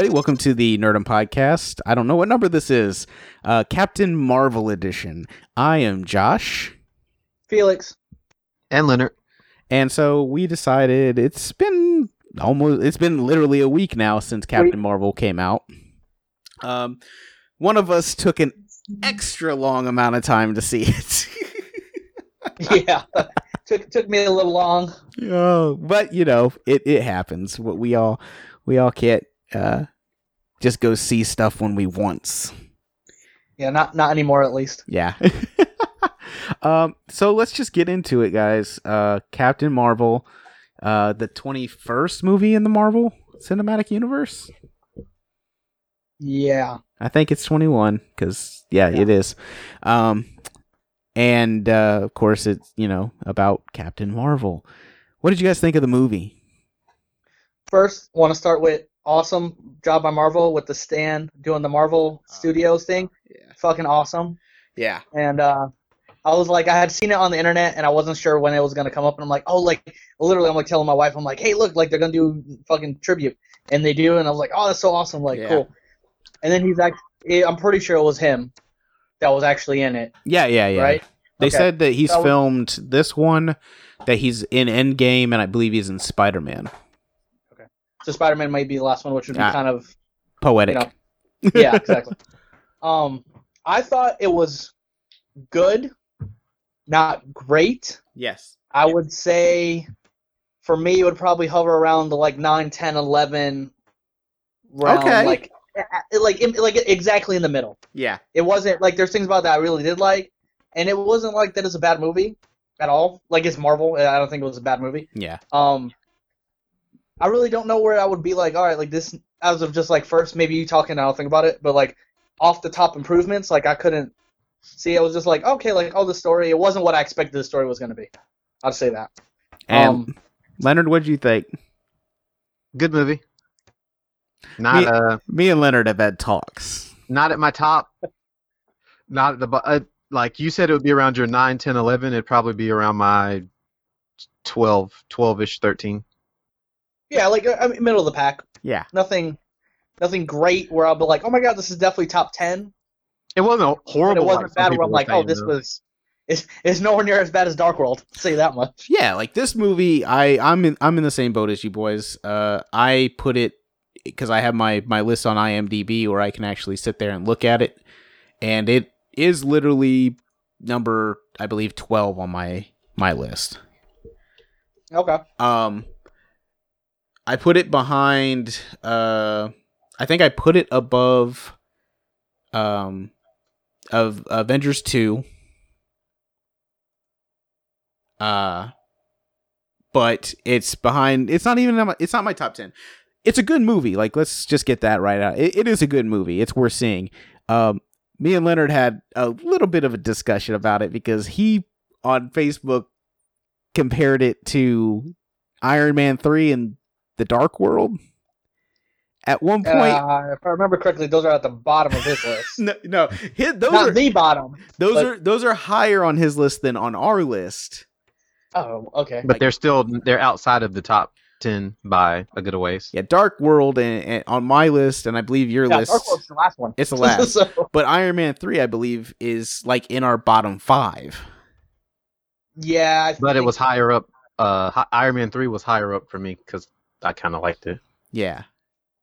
everybody, welcome to the Nerdum Podcast. I don't know what number this is. Uh, Captain Marvel edition. I am Josh, Felix. and Leonard. and so we decided it's been almost it's been literally a week now since Captain Marvel came out. Um, one of us took an extra long amount of time to see it. Yeah, took took me a little long. Oh, but you know, it it happens. What we all we all can't uh just go see stuff when we want. Yeah, not not anymore at least. Yeah. um so let's just get into it, guys. Uh Captain Marvel, uh the 21st movie in the Marvel Cinematic Universe. Yeah, I think it's 21 cuz yeah, Yeah. it is. Um and uh of course it's, you know, about Captain Marvel. What did you guys think of the movie? first want to start with awesome job by Marvel with the stand doing the Marvel Studios thing. Yeah. Fucking awesome. Yeah. And uh, I was like, I had seen it on the internet, and I wasn't sure when it was gonna come up, and I'm like, oh, like literally, I'm like telling my wife, I'm like, hey, look, like they're gonna do fucking tribute, and they do, and I was like, oh, that's so awesome, like Yeah. cool. And then he's like, I'm pretty sure it was him that was actually in it, Yeah, yeah, yeah. right? They Okay. said that he's So- filmed this one, that he's in Endgame, and I believe he's in Spider Man. So Spider-Man might be the last one, which would be Ah. kind of Poetic. You know, yeah, exactly. um, I thought it was good, not great. yes. I would say for me it would probably hover around the like 9, 10, 11 round, Okay. like like in- like exactly in the middle. Yeah. It wasn't like there's things about that I really did like, and it wasn't like that it's a bad movie at all. Like it's Marvel, I don't think it was a bad movie. Yeah. Um, I really don't know where I would be like, all right, like this as of just like first, maybe you talking, I don't think about it, but like off the top improvements, like I couldn't see. I was just like, okay, like oh, the story, it wasn't what I expected the story was going to be. I'd say that. And Um, Leonard, what do you think? Good movie. Not Me- uh, Me and Leonard have had talks. not at my top. Not at the uh, like you said it would be around your 9, 10, 11. It'd probably be around my 12, 12ish, 13. Yeah, like I mean, middle of the pack. Yeah. Nothing, nothing great where I'll be like, oh my god, this is definitely top ten. It wasn't But horrible. it wasn't bad where I'm like, oh, this though. was. It's, it's nowhere near as bad as Dark World. Say that much. Yeah, like this movie, I I'm in I'm in the same boat as you boys. Uh, I put it because I have my my list on IMDb where I can actually sit there and look at it, and it is literally number I believe twelve on my my list. Okay. Um, I put it behind. Uh, I think I put it above. Um, of Avengers two. Uh, but it's behind. It's not even. It's not my top ten. It's a good movie. Like let's just get that right out. It, it is a good movie. It's worth seeing. Um, me and Leonard had a little bit of a discussion about it because he on Facebook compared it to Iron Man 3 and The Dark World. At one point, Uh, if I remember correctly, those are at the bottom of his list. no, no, his, those Not are the bottom. those but- are those are higher on his list than on our list. Oh, okay. But they're still they're outside of the top 10 by a good ways. Yeah, Dark World and, and on my list, and I believe your yeah, list, Dark World's the last one. it's the last. so, but Iron Man 3, I believe, is like in our bottom five. yeah, I But it was higher up. Uh, Iron Man 3 was higher up for me because I kind of liked it. Yeah,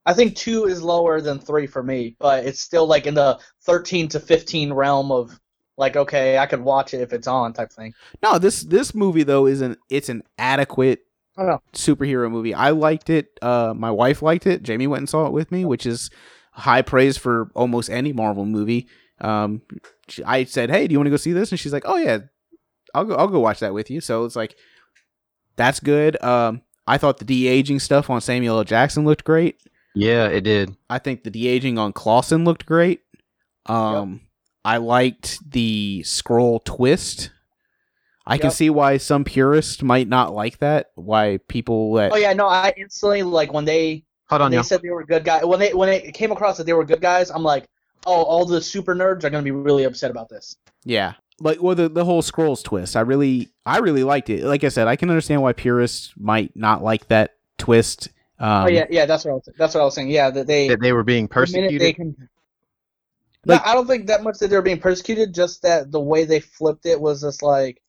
I think two is lower than three for me, but it's still like in the thirteen to fifteen realm of like, okay, I could watch it if it's on type thing. no this this movie though isn't it's an adequate I don't know. superhero movie. I liked it. Uh, my wife liked it. Jamie went and saw it with me, which is high praise for almost any Marvel movie. Um, she- I said, "Hey, do you want to go see this?" And she's like, "Oh yeah, I'll go. I'll go watch that with you." So it's like that's good. Um, I thought the de aging stuff on Samuel L. Jackson looked great. Yeah, it did. I think the de aging on Coulson looked great. Um, I liked the Skrull twist. I can see why some purists might not like that. Why people that Oh yeah, no, I instantly like when they Hold when on, they y'all. said they were good guys when they when it came across that they were good guys, I'm like, oh, all the super nerds are gonna be really upset about this. Yeah. Like well the the whole Skrulls twist. I really I really liked it. Like I said, I can understand why purists might not like that twist. Um, oh yeah, yeah, that's what I was, that's what I was saying. Yeah, that they That they were being the persecuted. they can. Like- no, I don't think that much that they're being persecuted. Just that the way they flipped it was just like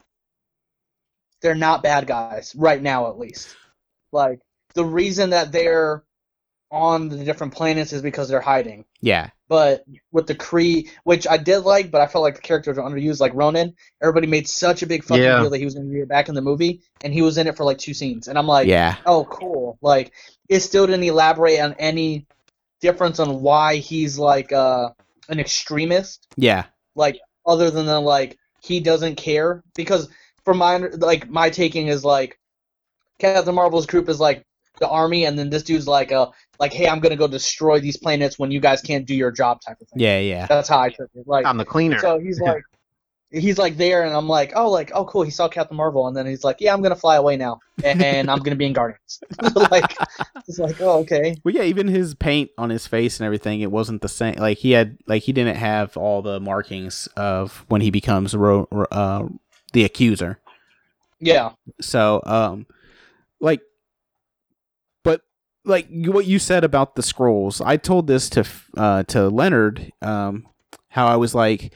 they're not bad guys right now, at least. Like the reason that they're on the different planets is because they're hiding. Yeah. But with the Kree, which I did like, but I felt like the characters were underused, like Ronan. Everybody made such a big fucking Yeah. deal that he was going to be back in the movie, and he was in it for like two scenes. And I'm like, yeah. oh, cool. Like, it still didn't elaborate on any difference on why he's like uh, an extremist, Yeah. like other than the, like he doesn't care. Because from my like my taking is like Captain Marvel's group is like the army, and then this dude's like uh like hey, I'm gonna go destroy these planets when you guys can't do your job type of thing. Yeah. Yeah. That's how I took it. Like I'm the cleaner. so he's like, he's like there, and I'm like, oh, like, oh, cool. He saw Captain Marvel, and then he's like, yeah, I'm gonna fly away now, and, and I'm gonna be in Guardians. like, it's like, oh, okay. Well, yeah, even his paint on his face and everything, it wasn't the same. Like he had, like he didn't have all the markings of when he becomes ro- ro- uh, the accuser. Yeah, So, um, like, but like what you said about the Skrulls, I told this to uh to Leonard, um, how I was like,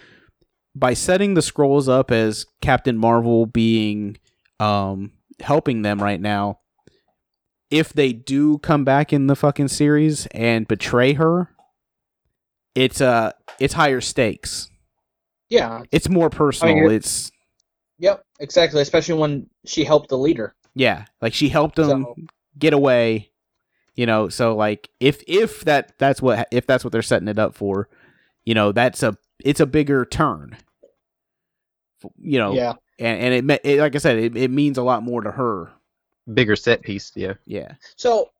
by setting the Skrulls up as Captain Marvel being, um, helping them right now. If they do come back in the fucking series and betray her, it's uh it's higher stakes. yeah, It's more personal. you're- it's yep, exactly. Especially when she helped the leader. Yeah, like she helped them So- get away. You know, so like if if that that's what if that's what they're setting it up for, you know, that's a it's a bigger turn. You know, Yeah, and and it, it like I said, it, it means a lot more to her. Bigger set piece. Yeah. Yeah, So,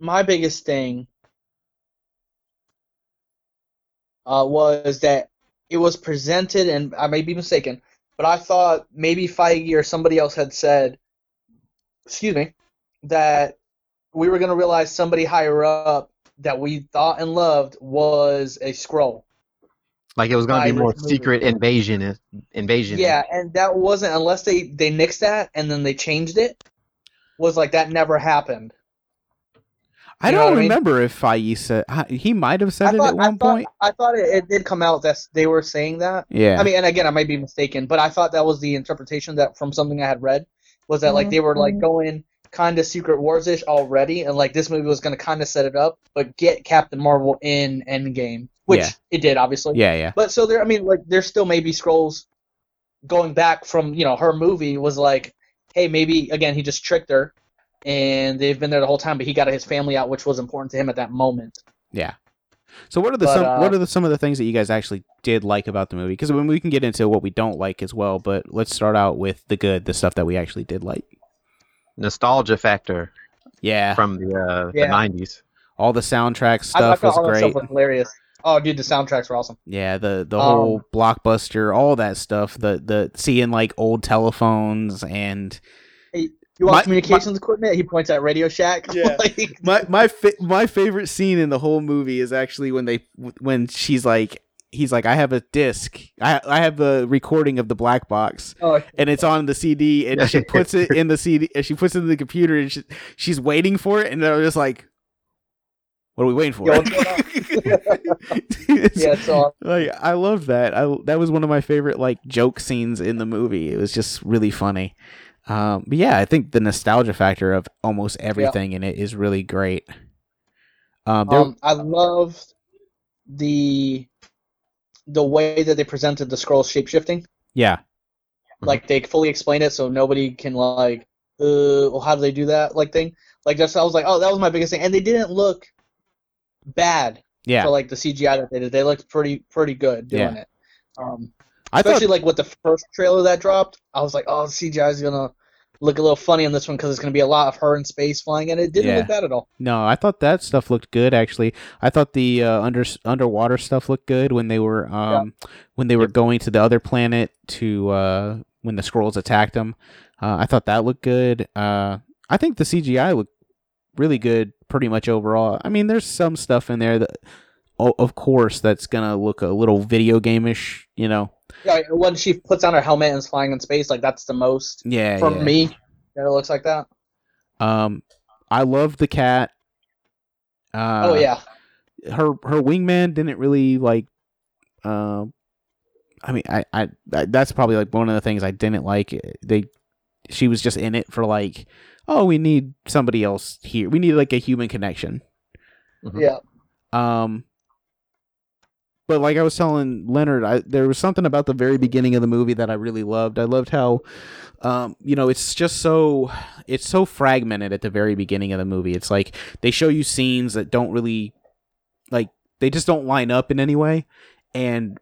my biggest thing uh, was that it was presented, and I may be mistaken, but I thought maybe Feige or somebody else had said, excuse me, that we were going to realize somebody higher up that we thought and loved was a Skrull. Like it was going to be more movie. secret invasion. Uh, invasion. Yeah, and that wasn't unless they they nixed that and then they changed it. Was like that never happened. I You know don't what I mean? remember if Feige said uh, he might have said I it thought, at one I thought, point. I thought it, it did come out that they were saying that. Yeah, I mean, and again, I might be mistaken, but I thought that was the interpretation that from something I had read was that like mm-hmm. they were like mm-hmm. going kind of Secret Wars ish already, and like this movie was going to kind of set it up, but get Captain Marvel in Endgame, which Yeah. it did obviously. yeah, yeah, But so there, I mean, like there's still maybe Skrulls going back from you know her movie was like, hey, maybe again he just tricked her, and they've been there the whole time, but he got his family out, which was important to him at that moment. yeah. So what are the But, some uh, what are the some of the things that you guys actually did like about the movie? Because when we can get into what we don't like as well, but let's start out with the good, the stuff that we actually did like. Nostalgia factor Yeah, from the uh, Yeah. the 90s. all the soundtrack I stuff thought all was that great. stuff was hilarious. Oh, dude, the soundtracks were awesome. Yeah, the the Um, whole blockbuster, all that stuff. The the seeing like old telephones and You want My- communications equipment? He points at Radio Shack. Yeah. Like, my my fa- my favorite scene in the whole movie is actually when they when she's like he's like I have a disc. I I have a recording of the black box oh, and it's on the CD and she puts it in the CD and she puts it in the computer and she, she's waiting for it and they're just like what are we waiting for? Yeah, what's going It's- yeah, like I love that. I that was one of my favorite like joke scenes in the movie. It was just really funny. Um, but yeah, I think the nostalgia factor of almost everything in it is really great. Um, there, um, I loved the the way that they presented the Skrull shape shifting. yeah, Like they fully explained it, so nobody can like, uh, well, how do they do that? Like thing. Like that's I was like, oh, that was my biggest thing, and they didn't look bad yeah. for like the CGI that they did. They looked pretty pretty good doing Yeah. it. Um, I thought especially like with the first trailer that dropped, I was like, oh, CGI is gonna look a little funny on this one because it's gonna be a lot of her in space flying, and it didn't Yeah. look bad at all. no, I thought that stuff looked good actually. I thought the uh, under underwater stuff looked good when they were um when they were going to the other planet to uh when the Skrulls attacked them. Uh, I thought that looked good. Uh, I think the CGI looked really good pretty much overall. I mean, there's some stuff in there that, o- of course, that's gonna look a little video game-ish, you know. Yeah, when she puts on her helmet and is flying in space, like that's the most Yeah, for yeah. me that it looks like that. Um, I love the cat. Uh, oh yeah. her her wingman didn't really like. Um, I mean, I, I I that's probably like one of the things I didn't like. They she was just in it for like, oh, we need somebody else here. We need like a human connection. Mhm. Yeah. Um, but like I was telling Leonard, I, there was something about the very beginning of the movie that I really loved. I loved how, um, you know, it's just so it's so fragmented at the very beginning of the movie. It's like they show you scenes that don't really, like, they just don't line up in any way. And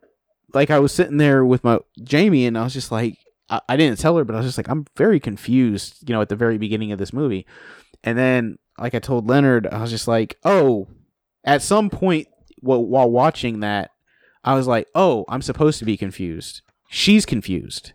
like I was sitting there with my Jamie, and I was just like, I, I didn't tell her, but I was just like, I'm very confused, you know, at the very beginning of this movie. And then, like I told Leonard, I was just like, oh, at some point while, while watching that, I was like, oh, I'm supposed to be confused. She's confused.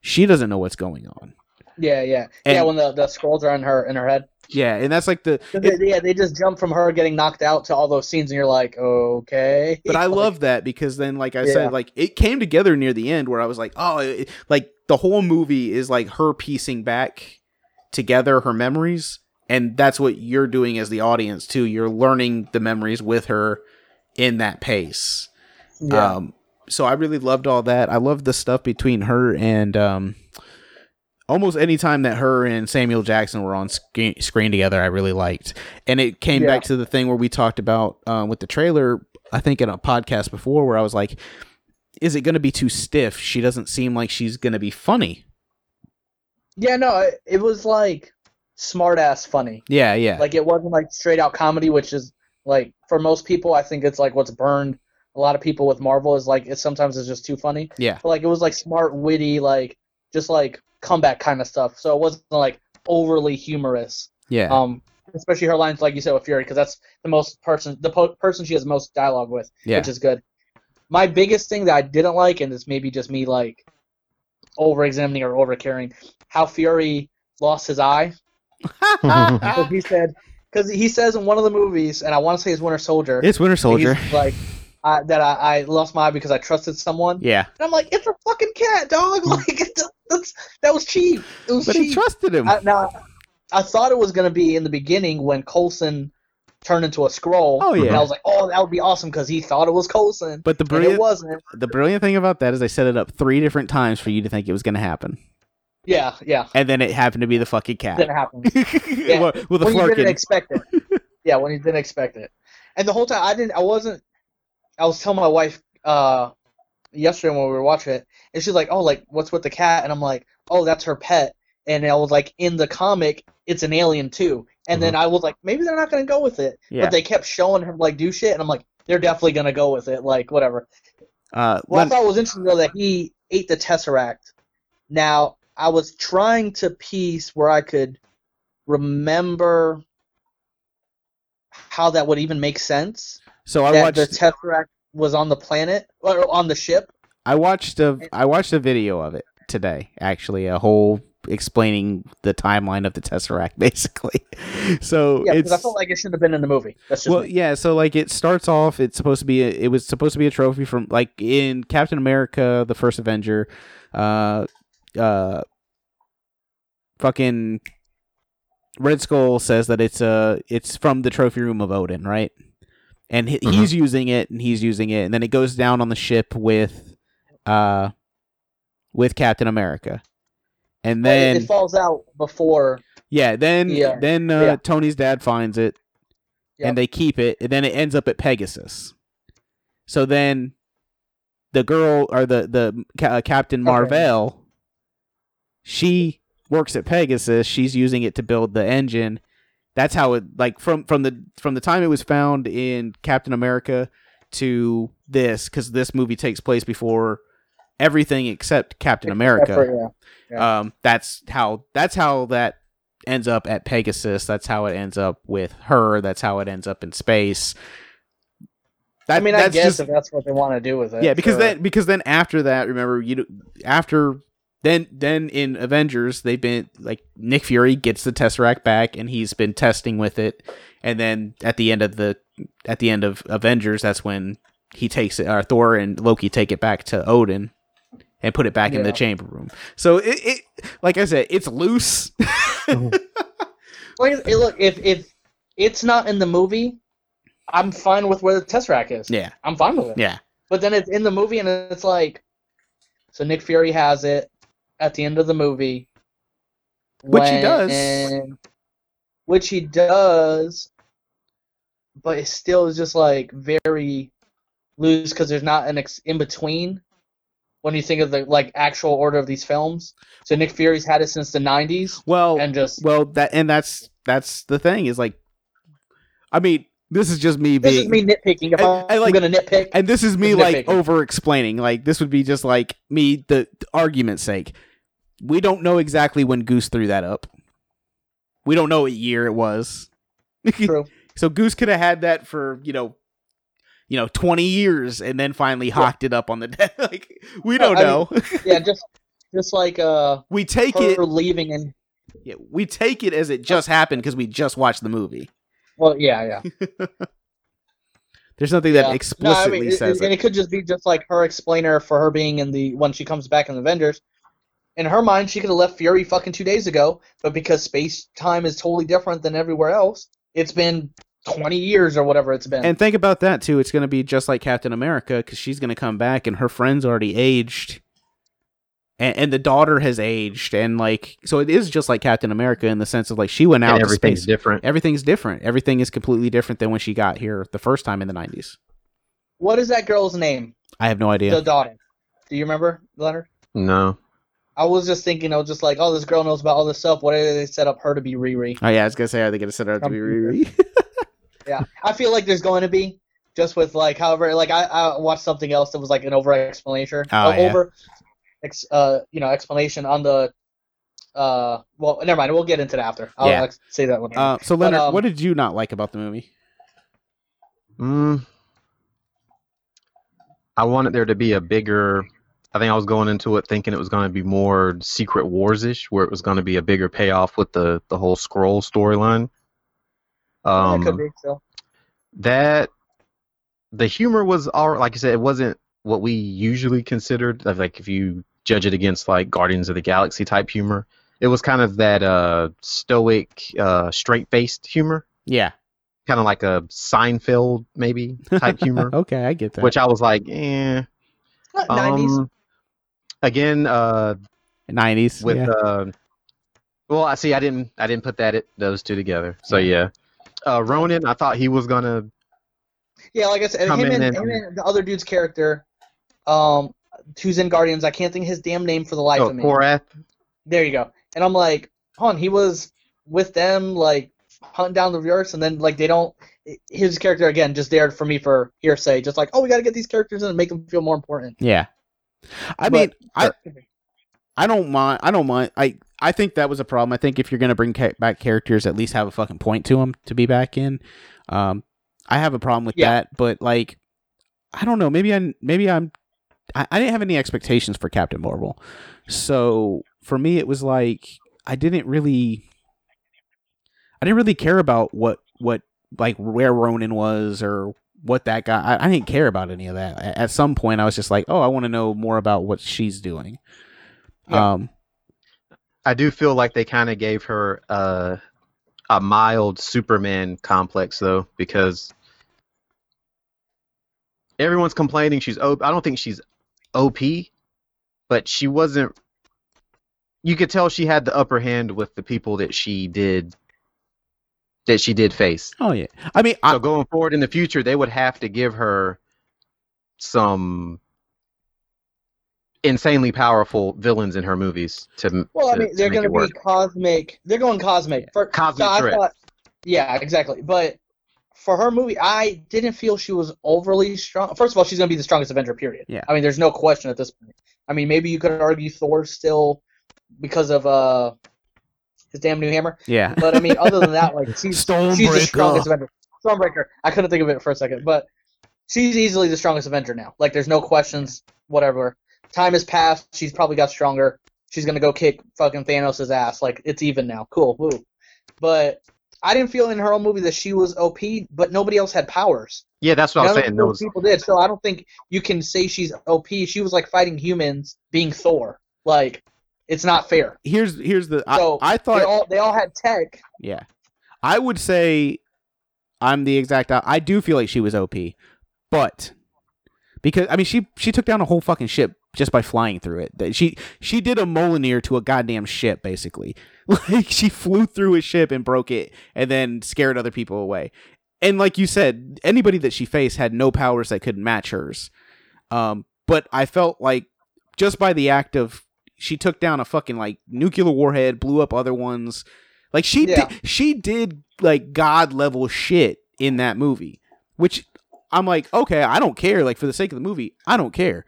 She doesn't know what's going on. Yeah, yeah, And- yeah. When the, the Skrulls are in her in her head, Yeah, and that's like the it- yeah, they just jump from her getting knocked out to all those scenes, and you're like, okay. but I Like, love that because then, like I Yeah. said, like it came together near the end where I was like, oh, it, like the whole movie is like her piecing back together her memories, and that's what you're doing as the audience too. You're learning the memories with her in that pace. Yeah. Um, so I really loved all that. I loved the stuff between her and um, almost any time that her and Samuel Jackson were on screen, screen together, I really liked. And it came Yeah. back to the thing where we talked about um, with the trailer. I think in a podcast before where I was like, "Is it going to be too stiff? She doesn't seem like she's going to be funny." yeah, no, it, it was like smart ass funny. Yeah, yeah, Like it wasn't like straight out comedy, which is like for most people, I think it's like what's burned a lot of people with Marvel is like it sometimes it's just too funny. yeah, But like it was like smart, witty, like just like comeback kind of stuff. So it wasn't like overly humorous. yeah. Um, especially her lines, like you said with Fury, because that's the most person, the po- person she has most dialogue with, Yeah. which is good. My biggest thing that I didn't like, and it's maybe just me like over examining or over caring, how Fury lost his eye. Because he said, because he says in one of the movies, and I want to say it's Winter Soldier, it's Winter Soldier. he's like I, that I, I lost my eye because I trusted someone. Yeah, And I'm like, it's a fucking cat, dog. Like that's, that was cheap. It was but he cheap. trusted him. I, now, I thought it was gonna be in the beginning when Coulson turned into a Skrull. Oh, yeah. And I was like, oh, that would be awesome because he thought it was Coulson, but the but it brilliant, wasn't. the brilliant thing about that is they set it up three different times for you to think it was going to happen, Yeah, yeah, and then it happened to be the fucking cat. didn't happen. Well, a when you didn't expect it. yeah, when you didn't expect it. And the whole time I didn't I wasn't I was telling my wife uh yesterday when we were watching it and she's like, Oh, like what's with the cat? And I'm like, Oh, that's her pet. And I was like, in the comic, it's an alien too. And then I was like, maybe they're not gonna go with it. Yeah. But they kept showing him like do shit and I'm like, they're definitely gonna go with it, like whatever. Uh, Well, I thought was interesting though that he ate the Tesseract. Now, I was trying to piece where I could remember how that would even make sense. So I watched. the Tesseract was on the planet or on the ship. I watched a. I watched a video of it today. Actually, a whole explaining the timeline of the Tesseract, basically. So Yeah, it's because I felt like it should have been in the movie. That's just well, me. yeah. So like it starts off. It's supposed to be. A, it was supposed to be a trophy from like in Captain America: The First Avenger. Uh, uh, fucking Red Skull says that it's uh it's from the trophy room of Odin, right? And he, he's using it, and he's using it, and then it goes down on the ship with, uh, with Captain America, and But it- then it, falls out before. yeah, then Yeah. then uh, Yeah. Tony's dad finds it, Yep. and they keep it, and then it ends up at Pegasus. So then, the girl or the the uh, Captain Okay. Marvel, she works at Pegasus. She's using it to build the engine. That's how it like from from the from the time it was found in Captain America to this because this movie takes place before everything except Captain America Separate, yeah. Yeah. um that's how that's how that ends up at pegasus that's how it ends up with her that's how it ends up in space that, I mean, I guess just- if that's what they want to do with it. yeah because sure. then because then after that remember you after then then in avengers they've been like nick fury gets the tesseract back and he's been testing with it. And then at the end of the at the end of avengers that's when he takes it or thor and loki take it back to odin and put it back in the chamber room. So it, it like i said it's loose. Oh. Like, hey, look, if if it's not in the movie, I'm fine with where the Tesseract is. Yeah, I'm fine with it. yeah, But then it's in the movie, and it's like, so Nick Fury has it at the end of the movie, Which he does. when- Which he does, but it still is just like very loose because there's not an ex- in between when you think of the like actual order of these films. So Nick Fury's had it since the '90s, Well, and just well, that and that's that's the thing is like, I mean, this is just me being. this is me nitpicking. If I- I'm, like- gonna nitpick, and this is me like over explaining. Like this would be just like me the, the argument's sake. We don't know exactly when Goose threw that up. We don't know what year it was. True. so Goose could have had that for you know, you know, twenty years, and then finally hawked it up on the deck. like we don't I know. yeah, just just like uh, we take it. leaving and yeah, we take it as it just happened because we just watched the movie. well, yeah, yeah. There's nothing Yeah. that No, I explicitly mean, it- says and it. it could just be just like her explainer for her being in the when she comes back in the Avengers. In her mind, she could have left Fury fucking two days ago, but because space time is totally different than everywhere else, it's been twenty years or whatever it's been. And think about that too. It's going to be just like Captain America because she's going to come back and her friend's already aged, and, and the daughter has aged, and like so it is just like Captain America in the sense of like she went out and to everything's space. different. Everything's different. Everything is completely different than when she got here the first time in the '90s. what is that girl's name? I have no idea. The daughter. Do you remember, Leonard? No, I was just thinking, I was just like, oh, this girl knows about all this stuff. What did they set up her to be Riri? oh yeah, I was gonna say are they gonna set her up to be Riri? Yeah, I feel like there's going to be just with like, however, like I, I watched something else that was like an over explanation, Oh, yeah. over, ex, uh, you know, explanation on the, uh, well, never mind. We'll get into that after. I'll Yeah. ex- say that one. uh, so But, Leonard, um, what did you not like about the movie? mm, I wanted there to be a bigger. I think I was going into it thinking it was going to be more Secret Wars ish, where it was going to be a bigger payoff with the the whole Skrull storyline. Um, it be still. that the humor was all like I said, it wasn't what we usually considered. Like if you judge it against like Guardians of the Galaxy type humor, it was kind of that uh, stoic, uh, straight faced humor, Yeah. kind of like a Seinfeld maybe type humor, okay, I get that. which I was like, eh. Nineties. Um, again, uh, '90s. with yeah. uh, well, I see. I didn't. I didn't put that it, those two together. So yeah, uh, Ronan. I thought he was gonna yeah, like I said, him and, and- him and the other dude's character, um, who's in Guardians. I can't think of his damn name for the life oh, of me. Korath. There you go. And I'm like, hon, he was with them, like hunting down the Earths, and then like they don't. His character again just there for me for hearsay, just like, oh, we got to get these characters in and make them feel more important. yeah. I But- mean, I I don't mind. I don't mind. I I think that was a problem. I think if you're gonna bring ca- back characters, at least have a fucking point to them to be back in. Um, I have a problem with Yeah. that, but like, I don't know. Maybe I maybe I'm. I, I didn't have any expectations for Captain Marvel, so for me it was like I didn't really. I didn't really care about what what like where Ronan was or what that guy. I, I didn't care about any of that. A- At some point, I was just like, oh, I want to know more about what she's doing. Yeah. Um, I do feel like they kind of gave her uh, a mild Superman complex though, because everyone's complaining she's OP. I don't think she's OP, but she wasn't. You could tell she had the upper hand with the people that she did that she did face. oh yeah. I mean, I, So going forward in the future, they would have to give her some insanely powerful villains in her movies to. Well, I mean, they're make going it to work. be cosmic. They're going cosmic. For, Cosmic so I thought- yeah, exactly. But for her movie, I didn't feel she was overly strong. First of all, she's going to be the strongest Avenger. Period. Yeah. I mean, there's no question at this point. I mean, maybe you could argue Thor still because of uh his damn new hammer. yeah. But I mean, other than that, like she's she's the Stonebreaker. strongest Avenger. Stormbreaker. I couldn't think of it for a second, but she's easily the strongest Avenger now. Like, there's no questions. Whatever. Time has passed. She's probably got stronger. She's gonna go kick fucking Thanos' ass. Like, it's even now. Cool. Woo. But I didn't feel in her own movie that she was OP, but nobody else had powers. Yeah, that's what I None was saying. There those was people did. So I don't think you can say she's OP. She was like fighting humans, being Thor. Like, it's not fair. Here's here's the. I, So I They thought all they all had tech. yeah. I would say I'm the exact. I do feel like she was OP, but because I mean she she took down a whole fucking ship just by flying through it. That She she did a Mjolnir to a goddamn ship basically. Like she flew through a ship and broke it, and then scared other people away. And like you said, anybody that she faced had no powers that could match hers. Um, but I felt like just by the act of she took down a fucking like nuclear warhead, blew up other ones. Like she Yeah. did, she did like god level shit in that movie, which I'm like, okay, I don't care. Like for the sake of the movie, I don't care.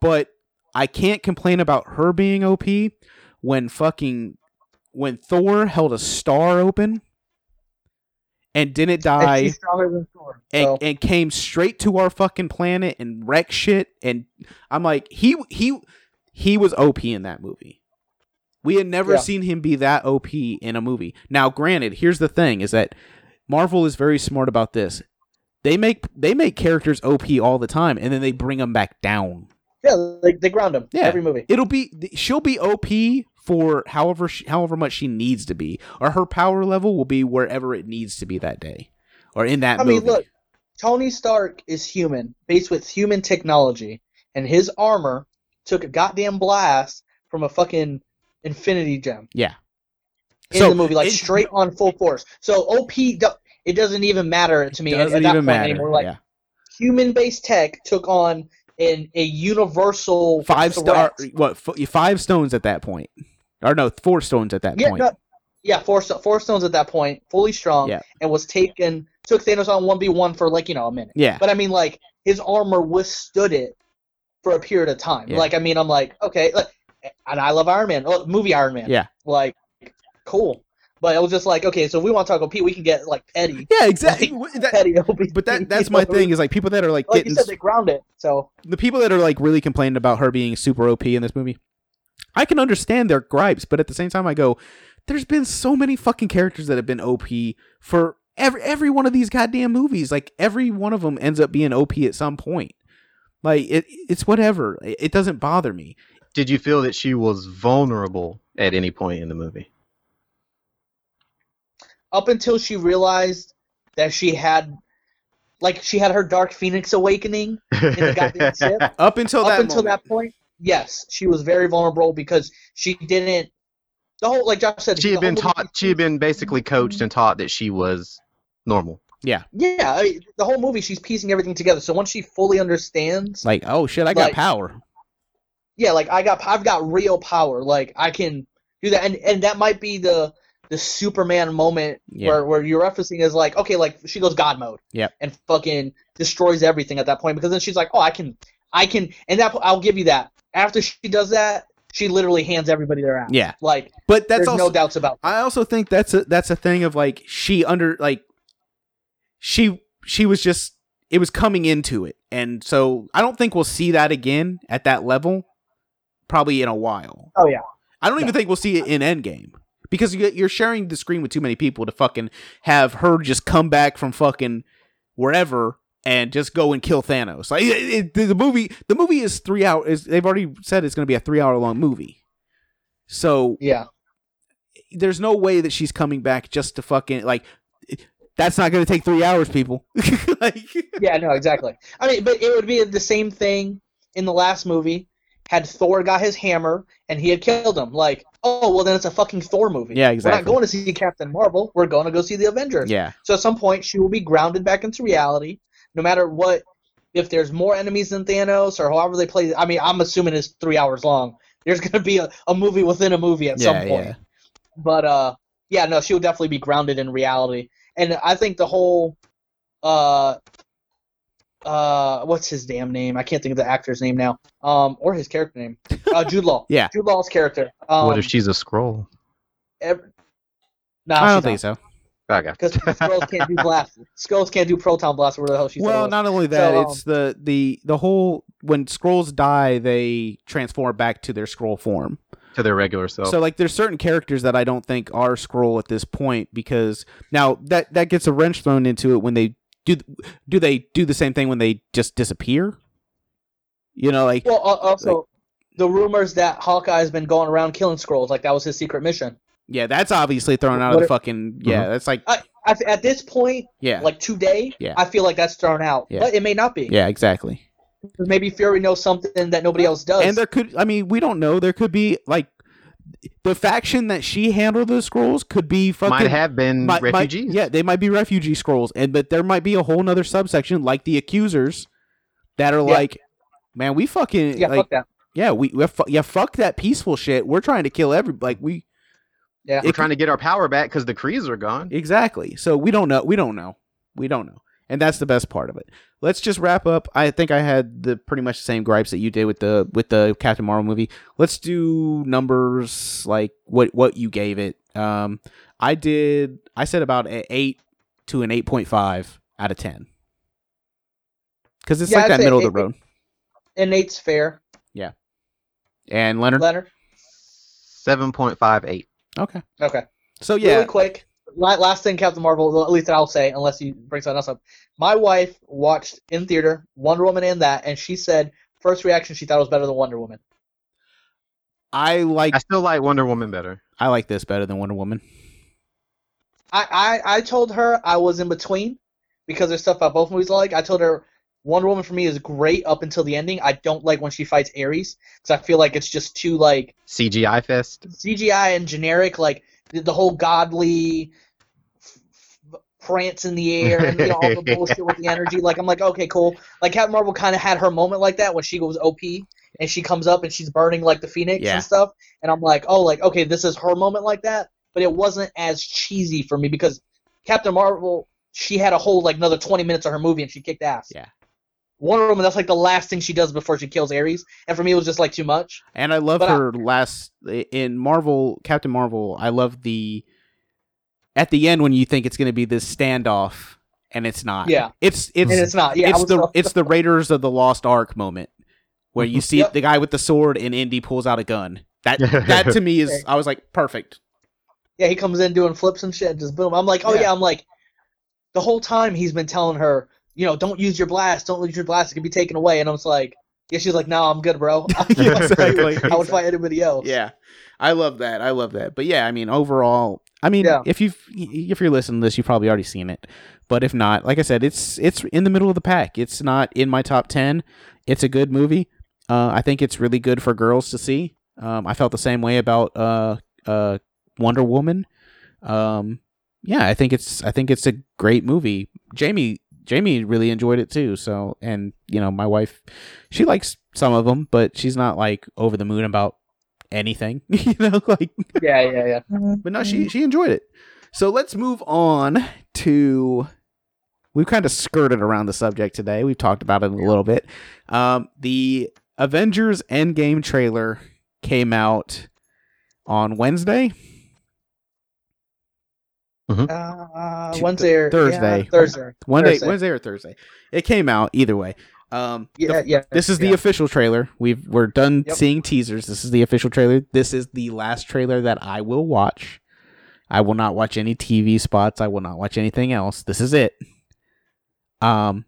But I can't complain about her being OP when fucking when Thor held a star open and didn't die than Thor. and, So, and came straight to our fucking planet and wrecked shit and I'm like he he he was OP in that movie. We had never Yeah. seen him be that OP in a movie. Now granted, here's the thing is that Marvel is very smart about this. They make they make characters OP all the time and then they bring them back down. yeah, like they ground them Yeah. every movie. It'll be she'll be OP for however she, however much she needs to be or her power level will be wherever it needs to be that day or in that I movie. mean, look, Tony Stark is human, based with human technology, and his armor took a goddamn blast from a fucking Infinity Gem yeah. in So, the movie, like straight on full force. So OP, it doesn't even matter to me doesn't at that even point matter. anymore. Like yeah. human-based tech took on an a universal five star what f- five stones at that point or no four stones at that Yeah, point no, yeah, four four stones at that point, fully strong, Yeah. and was taken took Thanos on one v one for like you know a minute. yeah But I mean, like his armor withstood it for a period of time. Yeah. Like I mean, I'm like okay, like, and I love Iron Man, oh, movie Iron Man. Yeah. like cool. But it was just like okay, so if we want to talk OP, we can get like petty, yeah exactly W- that- petty but that that's my know? thing is like people that are like, Like getting you said, they ground it. So the people that are like really complaining about her being super OP in this movie I can understand their gripes but at the same time I go there's been so many fucking characters that have been OP for every every one of these goddamn movies like every one of them ends up being OP at some point like it it's whatever it, it doesn't bother me Did you feel that she was vulnerable at any point in the movie? up until she realized that she had, like, she had her Dark Phoenix awakening the goddamn ship? up until up that until moment. that point, yes, she was very vulnerable because she didn't. The whole, like Josh said, she had been whole movie- taught. She had been basically mm-hmm. coached and taught that she was normal. Yeah, I- the whole movie, she's piecing everything together. So once she fully understands, like oh shit I got Like- power yeah, like I got, I've got real power. Like I can do that, and and that might be the the Superman moment Yeah. where where you're referencing is like, okay, like she goes God mode, Yeah. and fucking destroys everything at that point because then she's like, oh, I can, I can, and that I'll give you that. After she does that, she literally hands everybody their ass. Yeah. like but that's there's also no doubts about. I also think that's a that's a thing of like she under like she she was just it was coming into it. And so I don't think we'll see that again at that level probably in a while. Oh yeah. I don't even think we'll see it in Endgame because you- you're sharing the screen with too many people to fucking have her just come back from fucking wherever and just go and kill Thanos. Like it, it- the movie, the movie is three hours. They've already said it's going to be a three hour long movie. So Yeah. there's no way that she's coming back just to fucking like. That's not going to take three hours, people. like, Yeah, no, exactly. I mean, but it would be the same thing in the last movie. Had Thor got his hammer and he had killed him, like, oh well, then it's a fucking Thor movie. Yeah, exactly. We're not going to see Captain Marvel. We're going to go see the Avengers. yeah, So at some point, she will be grounded back into reality, no matter what. If there's more enemies than Thanos or however they play, I mean, I'm assuming it's three hours long. There's going to be a, a movie within a movie at some point. yeah. But uh, yeah, no, she will definitely be grounded in reality, and I think the whole uh, uh, what's his damn name? I can't think of the actor's name now, um, or his character name. Uh, Jude Law. Yeah. Jude Law's character. Um, what if she's a Skrull? ev- Nah, I don't think so. Okay. Because Skrulls can't do blast. Skrulls can't do proton blast. Where the hell she well, not only that, So, um, it's the the the whole when Skrulls die, they transform back to their Skrull form. To their regular self. So like there's certain characters that I don't think are Skrull at this point because now that that gets a wrench thrown into it when they do do they do the same thing when they just disappear? You know, like Well, al- also the rumors that Hawkeye's been going around killing Skrulls like that was his secret mission. yeah, that's obviously thrown out of the if- fucking yeah. Mm-hmm. That's like I, at this point, Yeah. like today, Yeah. I feel like that's thrown out. Yeah. But it may not be. yeah, exactly. Maybe Fury knows something that nobody else does. And there could, I mean, we don't know. There could be like the faction that she handled the Skrulls could be fucking Might have been might- might- refugees. yeah, they might be refugee Skrulls, and but there might be a whole nother subsection like the accusers that are Yeah. like, man, we fucking yeah, like, fuck that. yeah, we, we fu- yeah, fuck that peaceful shit. We're trying to kill every like we Yeah. We're it trying to get our power back because the Krees are gone. exactly. So we don't know. We don't know. We don't know. And that's the best part of it. Let's just wrap up. I think I had the pretty much the same gripes that you did with the with the Captain Marvel movie. Let's do numbers like what what you gave it. Um, I did. I said about an eight to an eight point five out of ten. Because it's Yeah, like I'd that say middle of the road. And Nate's fair. Yeah. And Leonard. Leonard. Seven point five eight. Okay. Okay. So yeah, Really quick. La- Last thing, Captain Marvel. At least I'll say, unless you bring something else up. My wife watched in theater Wonder Woman and that, and she said first reaction she thought it was better than Wonder Woman. I like I still like Wonder Woman better. I like this better than Wonder Woman. I, I, I told her I was in between because there's stuff about both movies I like. I told her Wonder Woman for me is great up until the ending. I don't like when she fights Ares because I feel like it's just too like CGI fest. CGI and generic. Like the, the whole godly prance in the air and you know all the bullshit with the energy. Like I'm like okay cool. Like Captain Marvel kind of had her moment like that when she goes OP and she comes up and she's burning like the Phoenix Yeah. and stuff. And I'm like oh like okay this is her moment like that. But it wasn't as cheesy for me because Captain Marvel she had a whole like another 20 minutes of her movie and she kicked ass. Yeah. Wonder Woman, that's like the last thing she does before she kills Ares, and for me, it was just like too much. And I love But I- her last in Marvel, Captain Marvel. I love the at the end when you think it's going to be this standoff, and it's not. Yeah. it's it's and it's not. Yeah, it's the so- it's the Raiders of the Lost Ark moment where you see Yep. the guy with the sword and Indy pulls out a gun. That that to me is I was like perfect. yeah, he comes in doing flips and shit, and just boom. I'm like, oh Yeah. yeah. I'm like, the whole time he's been telling her, you know, don't use your blast, don't use your blast, it can be taken away. And I was like, yeah, she's like, no, I'm good, bro. Yeah, exactly. I would fight anybody else. Yeah, I love that. I love that. But yeah, I mean, overall, I mean, Yeah. if you've if you're listening to this, you've probably already seen it. But if not, like I said, it's it's in the middle of the pack. It's not in my top ten. It's a good movie. Uh, I think it's really good for girls to see. Um, I felt the same way about uh, uh, Wonder Woman. Um, yeah, I think it's I think it's a great movie. Jamie Jamie really enjoyed it too. So, and you know, my wife, she likes some of them, but she's not like over the moon about anything. you know, like yeah, yeah, yeah. but no, she she enjoyed it. So let's move on to. We've kind of skirted around the subject today. We've talked about it a little bit. Um, the Avengers Endgame trailer came out on Wednesday. Uh, Tu- Wednesday or Thursday. yeah, Thursday. Wednesday, Thursday. Wednesday or Thursday. It came out either way. Um, the Yeah, yeah. This is the yeah. official trailer. We've we're done Yep. seeing teasers. This is the official trailer. This is the last trailer that I will watch. I will not watch any TV spots. I will not watch anything else. This is it. Um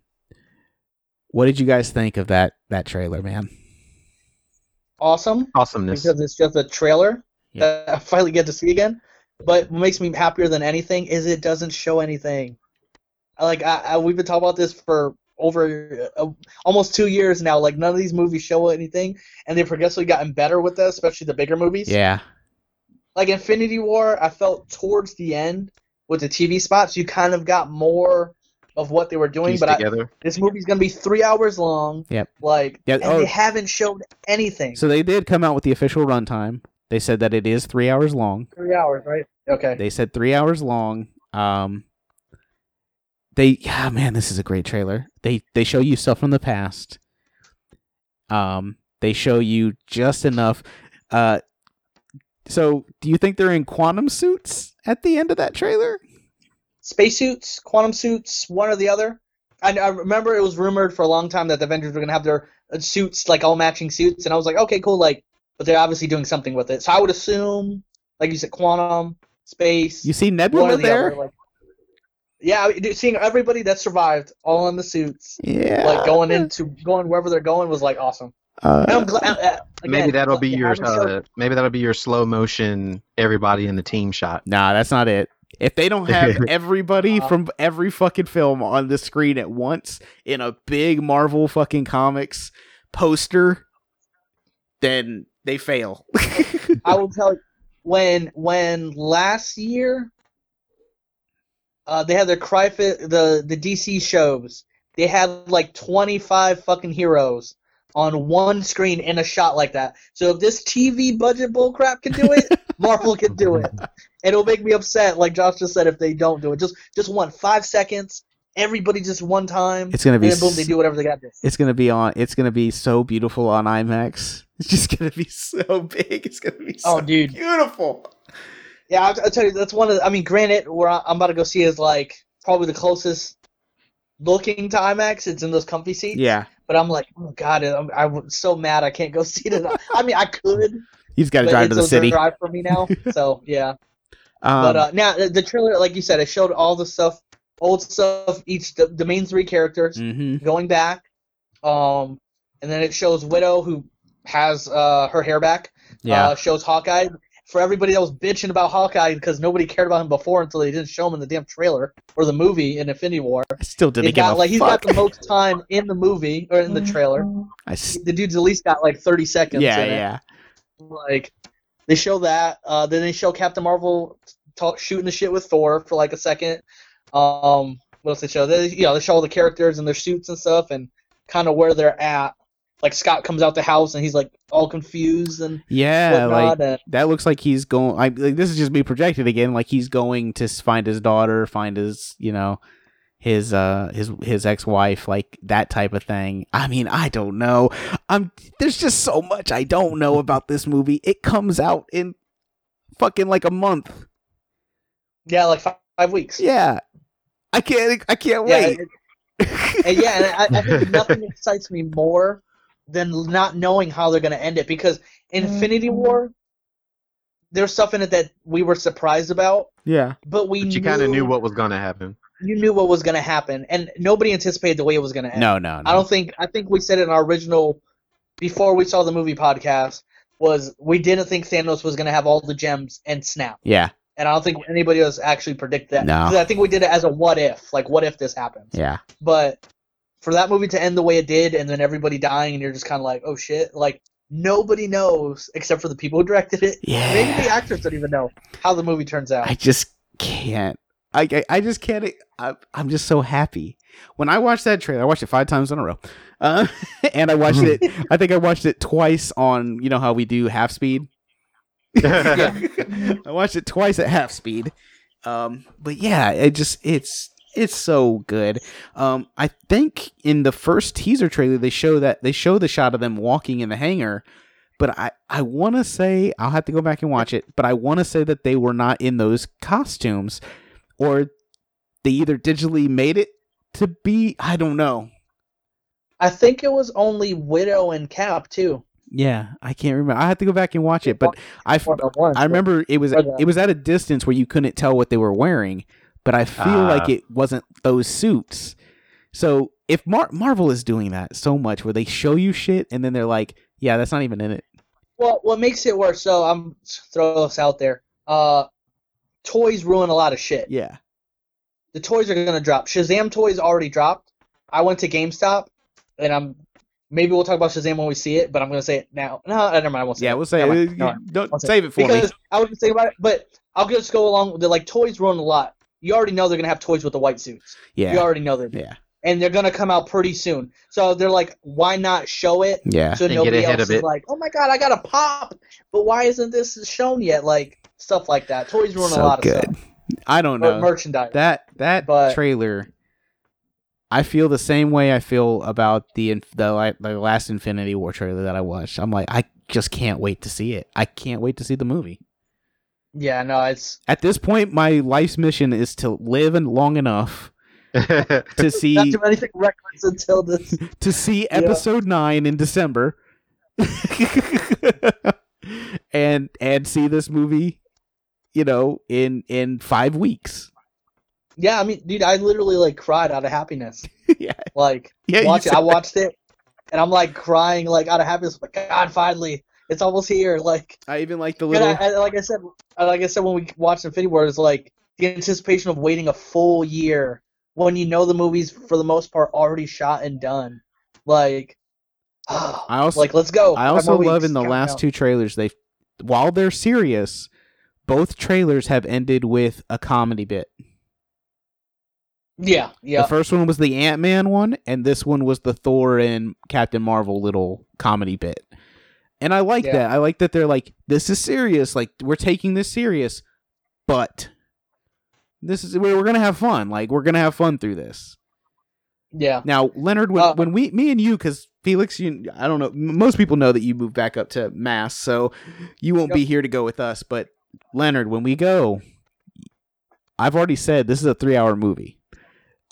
what did you guys think of that that trailer, man? awesome Awesomeness. because it's just a trailer Yeah. that I finally get to see again. But what makes me happier than anything is it doesn't show anything. I like I, I we've been talking about this for over uh, almost two years now. Like none of these movies show anything, and they've progressively gotten better with that, especially the bigger movies. Yeah. Like Infinity War, I felt towards the end with the TV spots, you kind of got more of what they were doing. Pieced But I, this movie's gonna be three hours long. Yep. Like, Yeah, and oh. they haven't showed anything. So they did come out with the official runtime. They said that it is 3 hours long. three hours, right? Okay. They said 3 hours long. Um they yeah, man, this is a great trailer. They they show you stuff from the past. Um they show you just enough uh so do you think they're in quantum suits at the end of that trailer? spacesuits, quantum suits, one or the other. I, I remember it was rumored for a long time that the Avengers were gonna have their uh, suits like all matching suits, and I was like, okay, cool, like, but they're obviously doing something with it. So I would assume, like you said, quantum, space, You see Nebula the there? other. Like, yeah, seeing everybody that survived all in the suits, yeah. like going into going wherever they're going was like awesome. uh, I'm glad. Uh, uh, maybe that'll be they your uh, maybe that'll be your slow motion everybody in the team shot. Nah, that's not it. If they don't have everybody Uh, from every fucking film on the screen at once in a big Marvel fucking comics poster, then they fail. I will tell you when when last year uh, they had their cry fi- the the DC shows. They had like 25 fucking heroes on one screen in a shot like that. So if this TV budget bullcrap can do it, Marvel can do it. It'll make me upset, like Josh just said, if they don't do it. Just just one five seconds, everybody just one time, it's gonna and be then boom, they do whatever they got to. do. it's gonna be on it's gonna be so beautiful on IMAX. It's just gonna be so big. It's gonna be so Oh, dude. beautiful. Yeah, I'll, I'll tell you, that's one of. The, I mean, granted, where I'm about to go see is like probably the closest looking to IMAX. It's in those comfy seats. Yeah. But I'm like, oh god, I'm, I'm so mad I can't go see it. I mean, I could, You just gotta drive to the city. drive for me now. So yeah. Um, but uh, now the, the trailer, like you said, it showed all the stuff, old stuff, each the, the main three characters mhm. going back, um, and then it shows Widow who has uh her hair back. Yeah. Uh, shows Hawkeye. For everybody that was bitching about Hawkeye because nobody cared about him before until they didn't show him in the damn trailer or the movie in Infinity War. I still didn't It give got a like he's got the most time in the movie or in the trailer. I s- The dude's at least got like 30 seconds. yeah, in it. yeah. Like they show that. Uh, then they show Captain Marvel talk, shooting the shit with Thor for like a second. Um, what else they show? They, you know, they show all the characters and their suits and stuff and kind of where they're at. Like Scott comes out the house and he's like all confused and Yeah, like and, that looks like he's going. I like this is just me projected again. Like he's going to find his daughter, find his, you know, his uh his his ex wife, like that type of thing. I mean, I don't know. I'm there's just so much I don't know about this movie. It comes out in fucking like a month. yeah, like five, five weeks. Yeah, I can't. I can't Yeah, wait. it- and yeah, and I, I think nothing excites me more than not knowing how they're going to end it because Infinity mm. War, there's stuff in it that we were surprised about, yeah, but we But you kind of knew what was going to happen. you knew what was going to happen, and nobody anticipated the way it was going to end. no, no, no. I don't think I think we said in our original before we saw the movie podcast was we didn't think Thanos was going to have all the gems and snap. Yeah, And I don't think anybody else actually predicted that. No. I think we did it as a what if, like what if this happens. yeah, But for that movie to end the way it did, and then everybody dying, and you're just kind of like, oh shit, like nobody knows except for the people who directed it. yeah. Maybe the actors don't even know how the movie turns out. I just can't. I, I, I just can't. I, I'm just so happy. When I watched that trailer, I watched it five times in a row. Uh, and I watched it, I think I watched it twice on, you know how we do half speed? I watched it twice at half speed. Um, but yeah, it just, it's, it's so good. Um, I think in the first teaser trailer, they show that, they show the shot of them walking in the hangar. But I, I want to say, I'll have to go back and watch it, but I want to say that they were not in those costumes or they either digitally made it to be I don't know. I think it was only Widow and Cap too. Yeah, I can't remember. I have to go back and watch it, but I f- One on one. I remember it was it was at a distance where you couldn't tell what they were wearing, but I feel Ah. like it wasn't those suits. So if Mar- Marvel is doing that so much, where they show you shit and then they're like, "Yeah, that's not even in it." Well, what makes it worse? So I'm throw this out there. Uh, toys ruin a lot of shit. Yeah, The toys are gonna drop. Shazam toys already dropped. I went to GameStop, and I'm maybe we'll talk about Shazam when we see it, but I'm gonna say it now. No, I never mind. I won't say yeah. it. We'll say Never uh, mind. Don't I'll say- save it for me. because I was thinking about it, but I'll just go along with the like toys ruin a lot. You already know they're gonna have toys with the white suits. Yeah. You already know they're yeah, and they're gonna come out pretty soon. So they're like, why not show it yeah. so And get nobody ahead else of is like, oh my god, I got a pop, but why isn't this shown yet? Like stuff like that. Toys ruin a So lot of stuff. I don't Or know. merchandise. that that But- trailer i feel the same way i feel about the the, the last infinity war trailer that i watched. I'm like i just can't wait to see it. I can't wait to see the movie. Yeah, no, it's at this point my life's mission is to live and long enough to see not too anything reckless until this. to see episode 9 in december. And and see this movie you know in in 5 weeks Yeah, I mean, dude, I literally like cried out of happiness. yeah Like yeah watch it. I watched it, and I'm like crying like out of happiness. Like God, finally, it's almost here. Like, I even like the little I, I, like I said, like I said when we watched Infinity War, it's like the anticipation of waiting a full year when you know the movie's for the most part already shot and done. Like, I also like let's go. I also love weeks, in the count last down. two trailers they while they're serious, both trailers have ended with a comedy bit. Yeah, yeah. The first one was the Ant Man one, and this one was the Thor and Captain Marvel little comedy bit. And I like Yeah. that. I like that they're like, this is serious. Like we're taking this serious, but this is we're, we're gonna have fun. Like we're gonna have fun through this. yeah. Now, Leonard, when, Uh, when we, me and you, because Felix, you, I don't know, most people know that you moved back up to Mass, so you won't be here to go with us. But Leonard, when we go, I've already said this is a three-hour movie.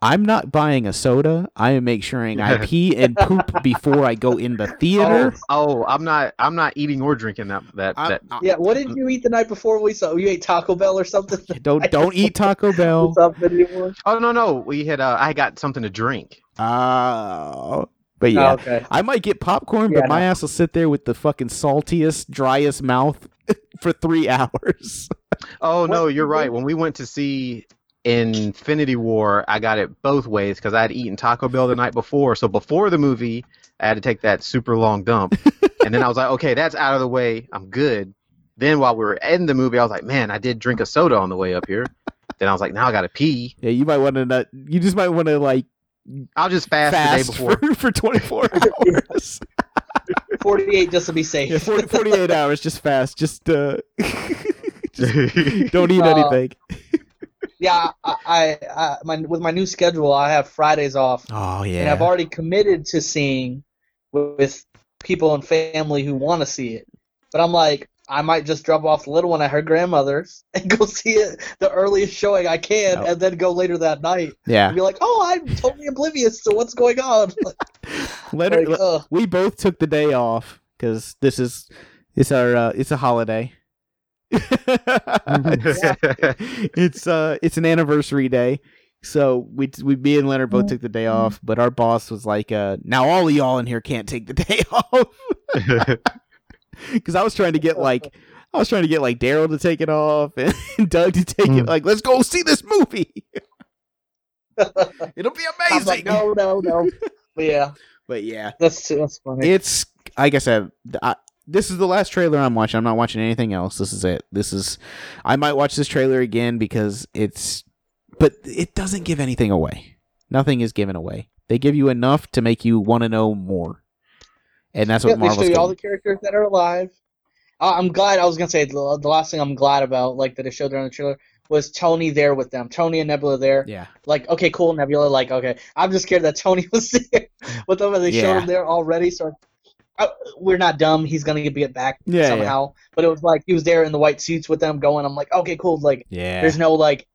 I'm not buying a soda. I am making sure I pee and poop before I go in the theater. Oh, I'm not. I'm not eating or drinking that. That. I- that I- Yeah, what did you eat the night before we saw? You ate Taco Bell or something? don't don't eat Taco Bell. What's up, video? oh no, no. We had. Uh, I got something to drink. Uh, but yeah, Oh, okay. I might get popcorn, Yeah, but my ass will sit there with the fucking saltiest, driest mouth for three hours. Oh no, you're right. When we went to see Infinity War, I got it both ways because I had eaten Taco Bell the night before. So before the movie, I had to take that super long dump, and then I was like, okay, that's out of the way. I'm good. Then while we were in the movie, I was like, man, I did drink a soda on the way up here. Then I was like, now I gotta pee. Yeah, you might want to not. You just might want to like I'll just fast, fast, the day before. for, for 24 hours. 48 just to be safe. yeah, 40, 48 hours, just fast. Just uh, just don't eat Uh, anything. Yeah, I, I, I my with my new schedule, I have Fridays off, Oh yeah. and I've already committed to seeing with, with people and family who want to see it. But I'm like, I might just drop off the little one at her grandmother's and go see it the earliest showing I can, Oh. and then go later that night Yeah. and be like, oh, I'm totally oblivious to what's going on. Leonard, Like, ugh. we both took the day off because this is it's our uh, it's a holiday. it's uh it's an anniversary day. So we we me and Leonard both took the day off, but our boss was like, uh, "Now all of y'all in here can't take the day off." Because I was trying to get like I was trying to get like Daryl to take it off and Doug to take it. Mm. Like, let's go see this movie. It'll be amazing. like, no, no, no. But yeah, But yeah, that's that's funny. it's like I said. I, this is the last trailer I'm watching. I'm not watching anything else. This is it. This is. I might watch this trailer again because it's, but it doesn't give anything away. Nothing is given away. They give you enough to make you want to know more, and that's Yeah, what they Marvel's show you all the characters that are alive. Uh, I'm glad. I was gonna say the, the last thing I'm glad about, like that it showed during the trailer, was Tony there with them. Tony and Nebula there. Yeah, Like, okay, cool, Nebula. Like, okay, I'm just scared that Tony was there with them, and they showed him there already. So uh, we're not dumb. He's gonna get get back Yeah, somehow. But it was like he was there in the white suits with them, going. I'm like, okay, cool. Like, yeah, there's no like,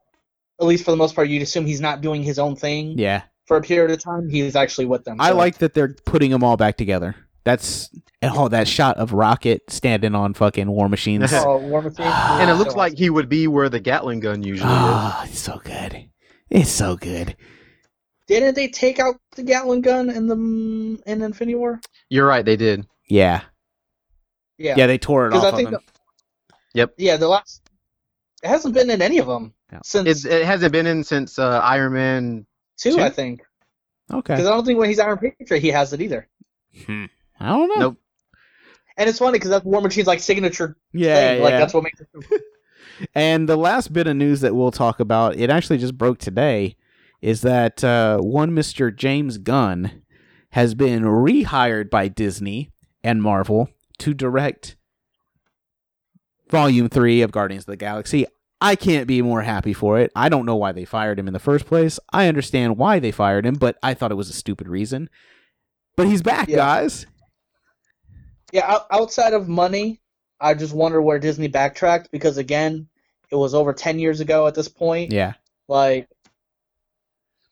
at least for the most part, you'd assume he's not doing his own thing yeah. for a period of time. He's actually with them. I like that they're putting them all back together. That's oh, that shot of Rocket standing on fucking War Machines. Oh, War Machine. and it looks so like he would be where the Gatling gun usually is. Oh, it's so good. It's so good. Didn't they take out the Gatling gun in the in Infinity War? You're right, they did. Yeah, Yeah. yeah. They tore it off Because I of think him. Yep. Yeah, the last. It hasn't been in any of them No. since It's, it hasn't been in since uh, Iron Man. two, two? I think. Okay. Because I don't think when he's Iron Patriot he has it either. Hmm. I don't know. Nope. And it's funny because that's War Machine's like signature Yeah, thing. Like yeah. that's what makes it. And the last bit of news that we'll talk about, it actually just broke today, is that uh, one Mr. James Gunn has been rehired by Disney and Marvel to direct Volume 3 of Guardians of the Galaxy. I can't be more happy for it. I don't know why they fired him in the first place. I understand why they fired him, but I thought it was a stupid reason. But he's back, Yeah. guys. Yeah, outside of money, I just wonder where Disney backtracked because again, it was over ten years ago at this point. Yeah. Like,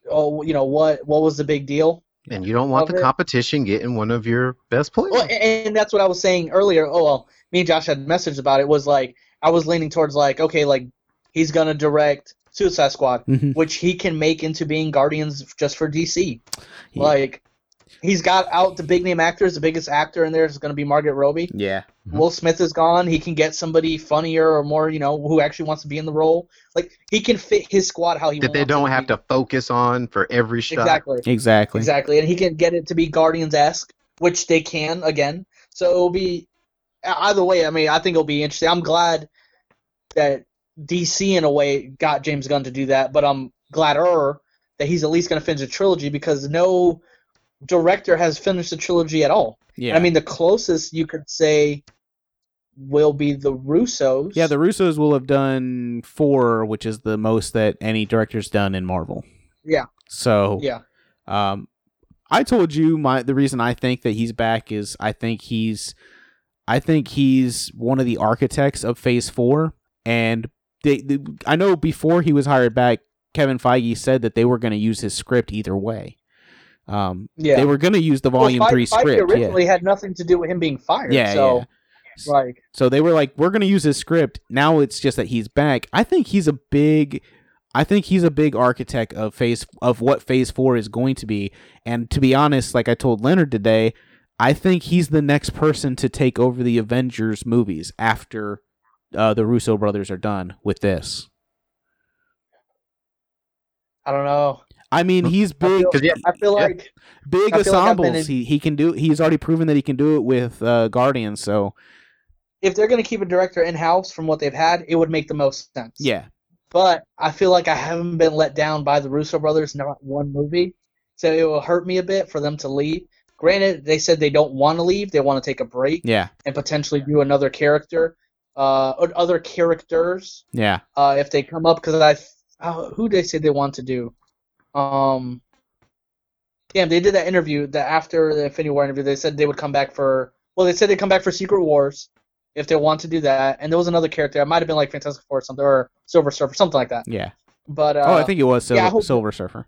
oh, you know what? What was the big deal? And you don't want Of the competition getting one of your best players. Well, and, and that's what I was saying earlier. Oh well, me and Josh had messaged about it. Was like I was leaning towards like okay, like he's gonna direct Suicide Squad, Mhm. which he can make into being Guardians just for DC. Yeah. Like he's got out the big name actors. The biggest actor in there is gonna be Margot Robbie. Yeah. Mhm. Will Smith is gone. He can get somebody funnier or more, you know, who actually wants to be in the role. Like he can fit his squad how he wants. that wants. they don't it have to focus on for every shot. Exactly. Exactly. Exactly, and he can get it to be Guardians esque, which they can again. So it'll be either way. I mean, I think it'll be interesting. I'm glad that DC in a way got James Gunn to do that, but I'm gladder that he's at least going to finish a trilogy because no director has finished a trilogy at all. Yeah. I mean, the closest you could say will be the Russos. yeah, the Russos will have done four, which is the most that any director's done in Marvel. Yeah. So yeah, Um, I told you my the reason I think that he's back is I think he's, I think he's one of the architects of Phase Four, and they, they I know before he was hired back, Kevin Feige said that they were going to use his script either way. Um, yeah. they were going to use the Well, Volume Feige- Three Feige script, yeah, originally had nothing to do with him being fired. yeah, so, yeah. Like, So they were like, we're going to use his script. Now it's just that he's back. I think he's a big I think he's a big architect of phase of what phase 4 is going to be. And to be honest, like I told Leonard today, I think he's the next person to take over the Avengers movies after uh, the Russo brothers are done with this. I don't know. I mean, he's I big feel, 'Cause, yeah, I feel yeah. like big I feel like I've been ensembles. in- he he can do he's already proven that he can do it with uh, Guardians, so if they're going to keep a director in house from what they've had, it would make the most sense. yeah. But I feel like I haven't been let down by the Russo brothers, not one movie. So it will hurt me a bit for them to leave. Granted, they said they don't want to leave; they want to take a break Yeah. and potentially do another character, uh, or other characters Yeah. uh, if they come up. Because I, uh, who they say they want to do? Um, damn, they did that interview that after the Infinity War interview, they said they would come back for. Well, they said they'd come back for Secret Wars if they want to do that, and there was another character. It might have been like Fantastic Four or something, or Silver Surfer, something like that. Yeah. But uh, oh, I think it was Sil- yeah, hope- Silver Surfer.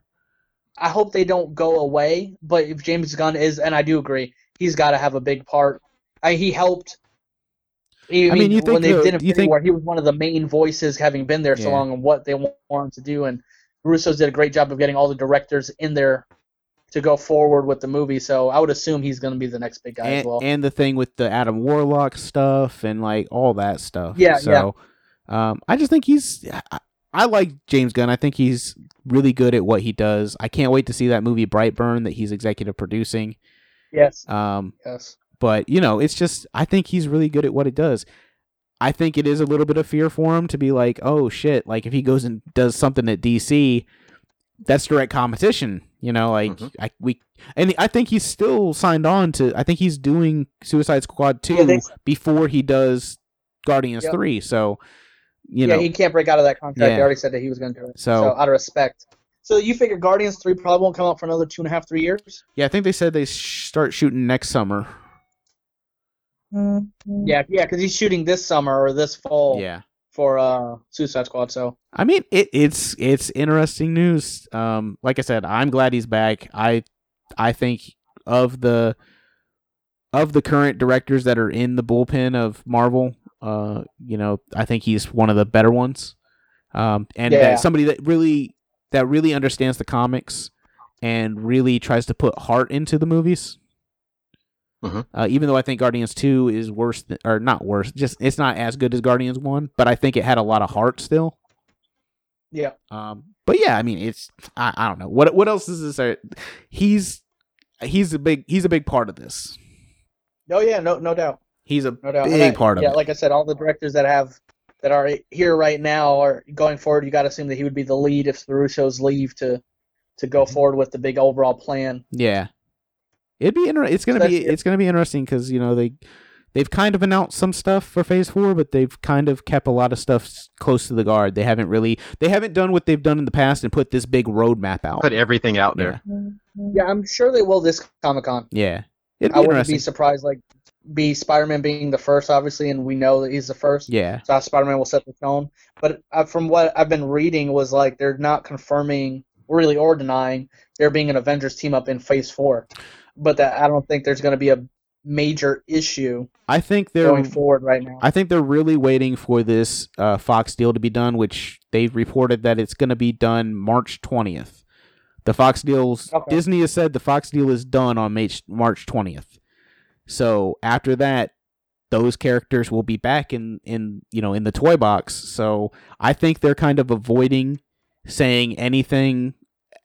I hope they don't go away. But if James Gunn is, and I do agree, he's got to have a big part. I, he helped. I, mean, you when think they the- did Infinity think- War, he was one of the main voices, having been there so Yeah. long, and what they wa- wanted to do. And Russo's did a great job of getting all the directors in there to go forward with the movie. So I would assume he's going to be the next big guy as well. and the thing with the Adam Warlock stuff and like all that stuff. Yeah, so, Um, I just think he's. I, I like James Gunn. I think he's really good at what he does. I can't wait to see that movie Brightburn that he's executive producing. yes, Um, yes. but you know, it's just I think he's really good at what he does. I think it is a little bit of fear for him to be like, oh shit, like if he goes and does something at DC, that's direct competition. You know, like Mhm. I we and I think he's still signed on to. I think he's doing Suicide Squad two Yeah, before he does Guardians Yep. three. So you yeah, know, he can't break out of that contract. Yeah. He already said that he was going to do it. So- so out of respect. So you figure Guardians three probably won't come out for another two and a half, three years. yeah, I think they said they sh- start shooting next summer. Yeah, yeah, because he's shooting this summer or this fall Yeah. For uh Suicide Squad. So I mean, it, it's it's interesting news. Um, like I said, I'm glad he's back. I I think of the of the current directors that are in the bullpen of Marvel, uh, you know, I think he's one of the better ones. Um, and Yeah. that somebody that really that really understands the comics and really tries to put heart into the movies. Mhm. Uh, even though I think Guardians Two is worse, or not worse, just it's not as good as Guardians One, but I think it had a lot of heart still. yeah, Um, but yeah, I mean, it's I, I don't know what what else is this? uh, He's he's a big he's a big part of this. no, yeah, no, no doubt, He's a no doubt. big I- part of yeah, it. like I said, all the directors that have that are here right now are going forward. You got to assume that he would be the lead if the Russos leave to to go Mm-hmm. forward with the big overall plan. yeah, it'd be inter- It's gonna be it's gonna be interesting because you know they they've kind of announced some stuff for Phase Four, but they've kind of kept a lot of stuff close to the guard. They haven't really they haven't done what they've done in the past and put this big roadmap out. Put everything out there. Yeah, I'm sure they will this Comic Con. yeah, it'd I wouldn't be surprised. Like, be Spider-Man being the first, obviously, and we know that he's the first. yeah, So Spider-Man will set the tone. But uh, from what I've been reading, was like they're not confirming really or denying there being an Avengers team up in Phase Four. But that I don't think there's going to be a major issue I think they're going forward right now. I think they're really waiting for this uh, Fox deal to be done, which they've reported that it's going to be done March 20th. The Fox deals, Okay. Disney has said the Fox deal is done on March March 20th. So after that, those characters will be back in in you know in the toy box. So I think they're kind of avoiding saying anything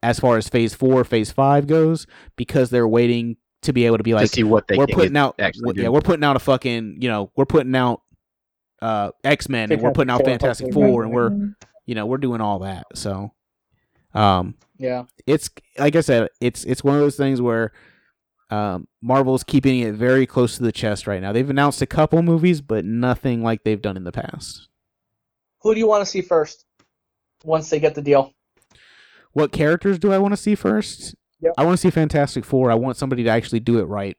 as far as Phase Four, Phase Five goes because they're waiting to be able to be like to see what they we're putting out actually yeah do. we're putting out a fucking you know we're putting out uh x-men and we're putting out fantastic Fantastic Four, four and we're you know we're doing all that so um Yeah. it's like i said it's it's one of those things where um marvel's keeping it very close to the chest right now they've announced a couple movies but nothing like they've done in the past Who do you want to see first? Once they get the deal. What characters do i want to see first Yep. i want to see fantastic four i want somebody to actually do it right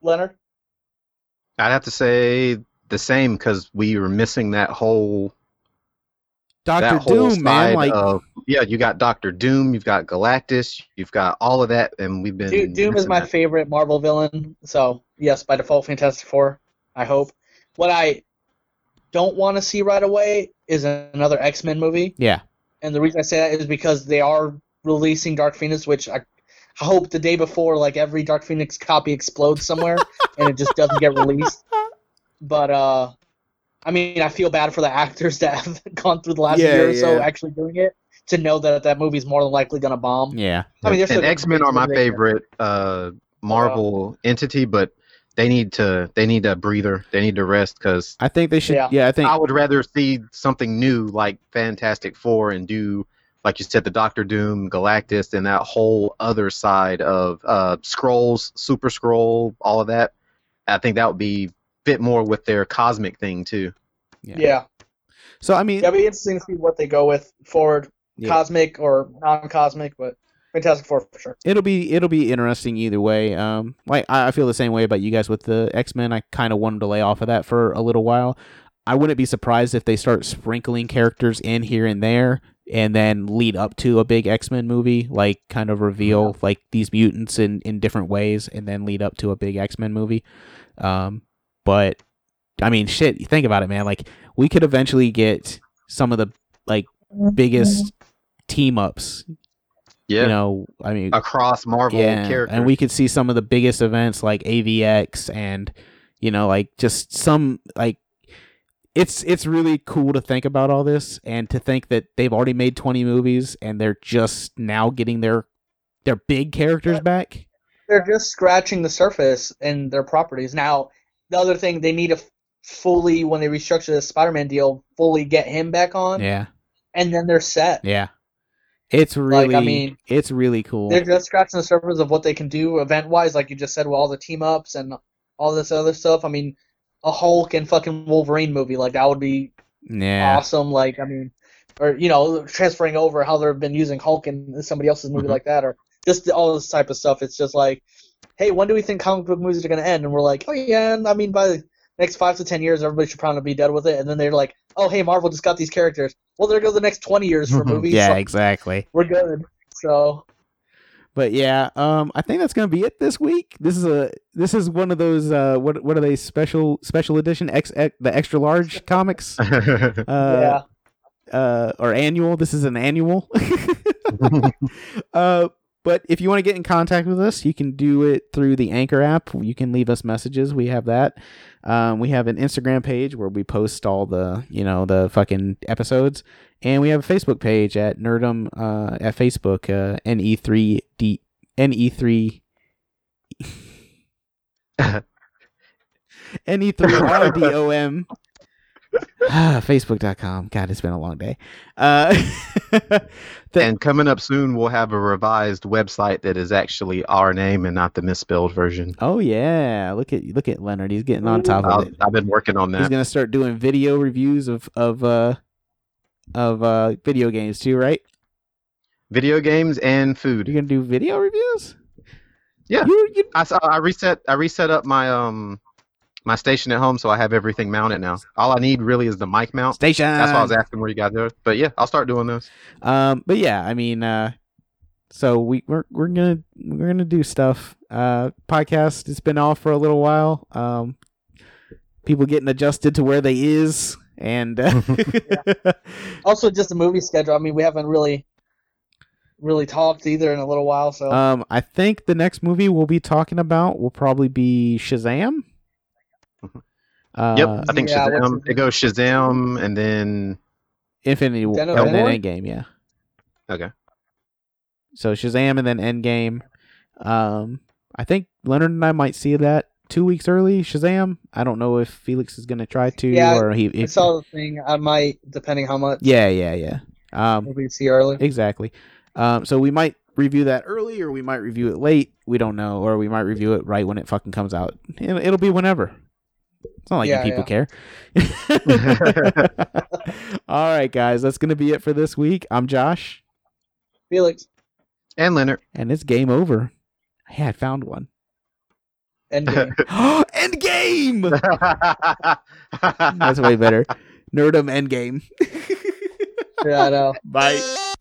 Leonard. I'd have to say the same because we were missing that whole dr that whole doom man side like of yeah. You got Doctor Doom, you've got Galactus, you've got all of that, and we've been Do- Doom is my that. favorite Marvel villain, so yes, by default, Fantastic Four. I hope. What I don't want to see right away is another X Men movie, yeah and the reason I say that is because they are releasing Dark Phoenix, which I, I hope the day before, like every Dark Phoenix copy explodes somewhere and it just doesn't get released. But uh, I mean, I feel bad for the actors that have gone through the last Yeah, year or so actually doing it to know that that movie's more than likely gonna bomb. yeah I mean, and X Men are my favorite uh, Marvel entity, but they need to they need a breather. They need to rest because i think they should yeah, Yeah. i think I would rather see something new like Fantastic Four and do like you said the Doctor Doom, Galactus, and that whole other side of uh, Skrulls, Super Skrull, all of that. I think that would be fit more with their cosmic thing too. yeah. Yeah. so i mean Yeah, it'll be interesting to see what they go with forward, Yeah. cosmic or non-cosmic, but Fantastic Four for sure. it'll be it'll be interesting either way. Um, like I, I feel the same way about you guys with the X Men. I kind of wanted to lay off of that for a little while. I wouldn't be surprised if they start sprinkling characters in here and there, and then lead up to a big X Men movie, like kind of reveal like these mutants in in different ways, and then lead up to a big X Men movie. Um, but I mean, shit, think about it, man. Like we could eventually get some of the like biggest team ups. Yeah, You know, I mean, across Marvel yeah, characters. and we could see some of the biggest events like AVX and you know like just some like it's it's really cool to think about all this and to think that they've already made 20 movies and they're just now getting their their big characters back. They're just scratching the surface in their properties. Now, the other thing they need to fully, when they restructure the Spider-Man deal, fully get him back on, Yeah. and then they're set. Yeah. It's Like, really I mean, it's really cool. They're just scratching the surface of what they can do event-wise, like you just said, with all the team-ups and all this other stuff. I mean, a Hulk and fucking Wolverine movie, like that would be Yeah. awesome. Like, I mean, or you know, transferring over how they've been using Hulk in somebody else's movie Mhm. like that, or just all this type of stuff. It's just like, hey, when do we think comic book movies are going to end? And we're like, oh yeah, and I mean, by the next five to ten years, everybody should probably be done with it. And then they're like, oh hey, Marvel just got these characters. Well, there go the next twenty years for movies. Yeah, so exactly. we're good. So But yeah, um, I think that's gonna be it this week. This is a this is one of those uh, what what are they special special edition X, X the extra large comics uh, yeah, uh, or annual. This is an annual. uh, but if you want to get in contact with us, you can do it through the Anchor app. You can leave us messages. We have that. Um, we have an Instagram page where we post all the you know the fucking episodes, and we have a Facebook page at Nerdum uh, at Facebook uh, ne three d ne three ne three r d o m Facebook.com. God, it's been a long day. Uh, the- and coming up soon, we'll have a revised website that is actually our name and not the misspelled version. oh yeah, look at look at Leonard. He's getting on top of I'll, it. I've been working on that. He's gonna start doing video reviews of of uh of uh video games too, right? Video games and food. You're gonna do video reviews? Yeah. You, you, I, I reset I reset up my um my station at home, so I have everything mounted now. All I need really is the mic mount. station. That's why I was asking where you got those. But yeah, I'll start doing those. Um, but yeah, I mean, uh, so we we're we're gonna we're gonna do stuff. Uh, podcast. It's been off for a little while. Um, people getting adjusted to where they is, and uh, also just the movie schedule. I mean, we haven't really really talked either in a little while. So um, I think the next movie we'll be talking about will probably be Shazam. Uh, yep, I think yeah, Shazam. it- It goes Shazam, and then Infinity War Then and then Endgame. Yeah. okay. So Shazam and then Endgame. Um, I think Leonard and I might see that two weeks early. Shazam. I don't know if Felix is gonna try to Yeah, or he. I saw the thing. I might, depending how much. yeah, yeah, yeah. Um, Maybe see early. exactly. Um, so we might review that early, or we might review it late. We don't know, or we might review it right when it fucking comes out. It'll, it'll be whenever. It's not like Yeah, you people care. All right, guys, that's gonna be it for this week. I'm Josh, Felix, And Leonard. and it's game over. Hey, I found one. End game. end game. That's way better. Nerdum Endgame. yeah, I know. Bye.